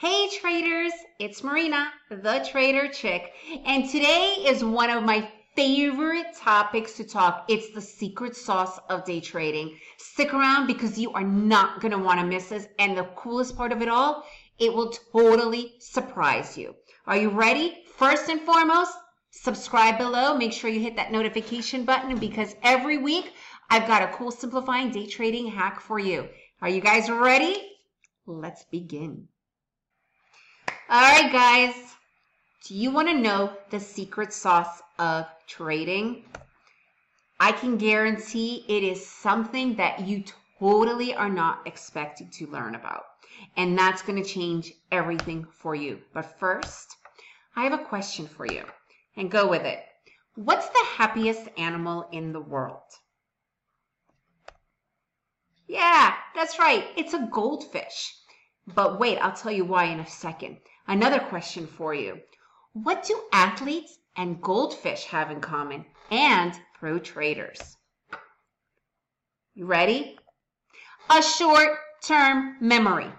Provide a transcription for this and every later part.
Hey traders, it's Marina, the Trader Chick, and today is one of my favorite topics to talk. It's the secret sauce of day trading. Stick around because you are not going to want to miss this. And the coolest part of it all, it will totally surprise you. Are you ready? First and foremost, subscribe below. Make sure you hit that notification button because every week I've got a cool simplifying day trading hack for you. Are you guys ready? Let's begin. All right, guys. Do you want to know the secret sauce of trading? I can guarantee it is something that you totally are not expecting to learn about. And that's going to change everything for you. But first, I have a question for you and go with it. What's the happiest animal in the world? Yeah, that's right. It's a goldfish. But wait, I'll tell you why in a second. Another question for you. What do athletes and goldfish have in common and pro traders? You ready? A short term memory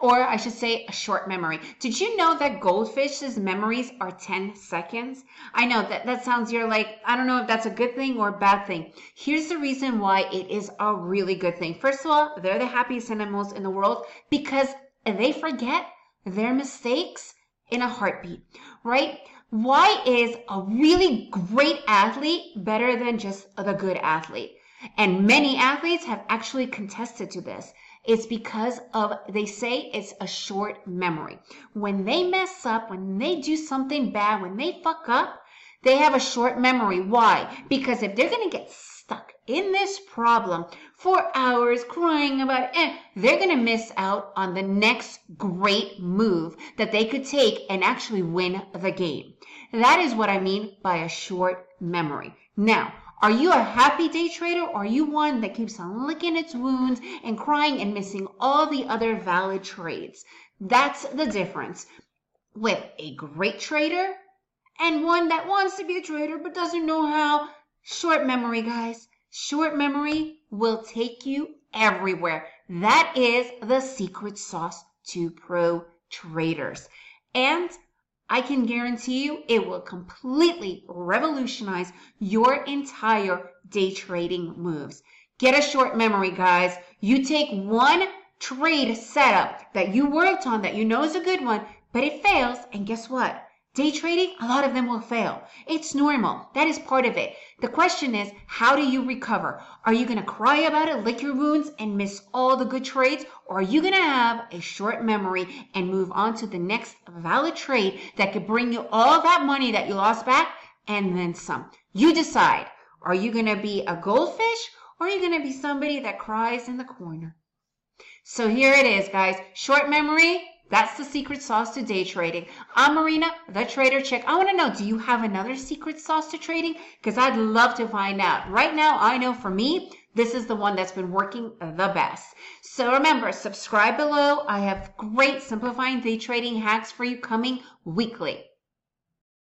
or I should say a short memory. Did you know that goldfish's memories are 10 seconds? I know that that sounds you're like, I don't know if that's a good thing or a bad thing. Here's the reason why it is a really good thing. First of all, they're the happiest animals in the world because they forget their mistakes in a heartbeat, right? Why is a really great athlete better than just the good athlete? And many athletes have actually contested to this. It's because of, they say it's a short memory. When they mess up, when they do something bad, when they fuck up, they have a short memory. Why? Because if they're going to get stuck in this problem for hours crying about it, they're going to miss out on the next great move that they could take and actually win the game. That is what I mean by a short memory. Now, are you a happy day trader or are you one that keeps on licking its wounds and crying and missing all the other valid trades? That's the difference with a great trader and one that wants to be a trader but doesn't know how. Short memory, guys. Short memory will take you everywhere. That is the secret sauce to pro traders. And I can guarantee you it will completely revolutionize your entire day trading moves. Get a short memory, guys. You take one trade setup that you worked on that you know is a good one, but it fails, and guess what? Day trading, a lot of them will fail. It's normal. That is part of it. The question is, how do you recover? Are you going to cry about it, lick your wounds, and miss all the good trades? Or are you going to have a short memory and move on to the next valid trade that could bring you all that money that you lost back and then some? You decide. Are you going to be a goldfish or are you going to be somebody that cries in the corner? So here it is, guys. Short memory, that's the secret sauce to day trading. I'm Marina, the Trader Chick. I want to know, do you have another secret sauce to trading? Because I'd love to find out. Right now, I know for me, this is the one that's been working the best. So remember, subscribe below. I have great simplifying day trading hacks for you coming weekly.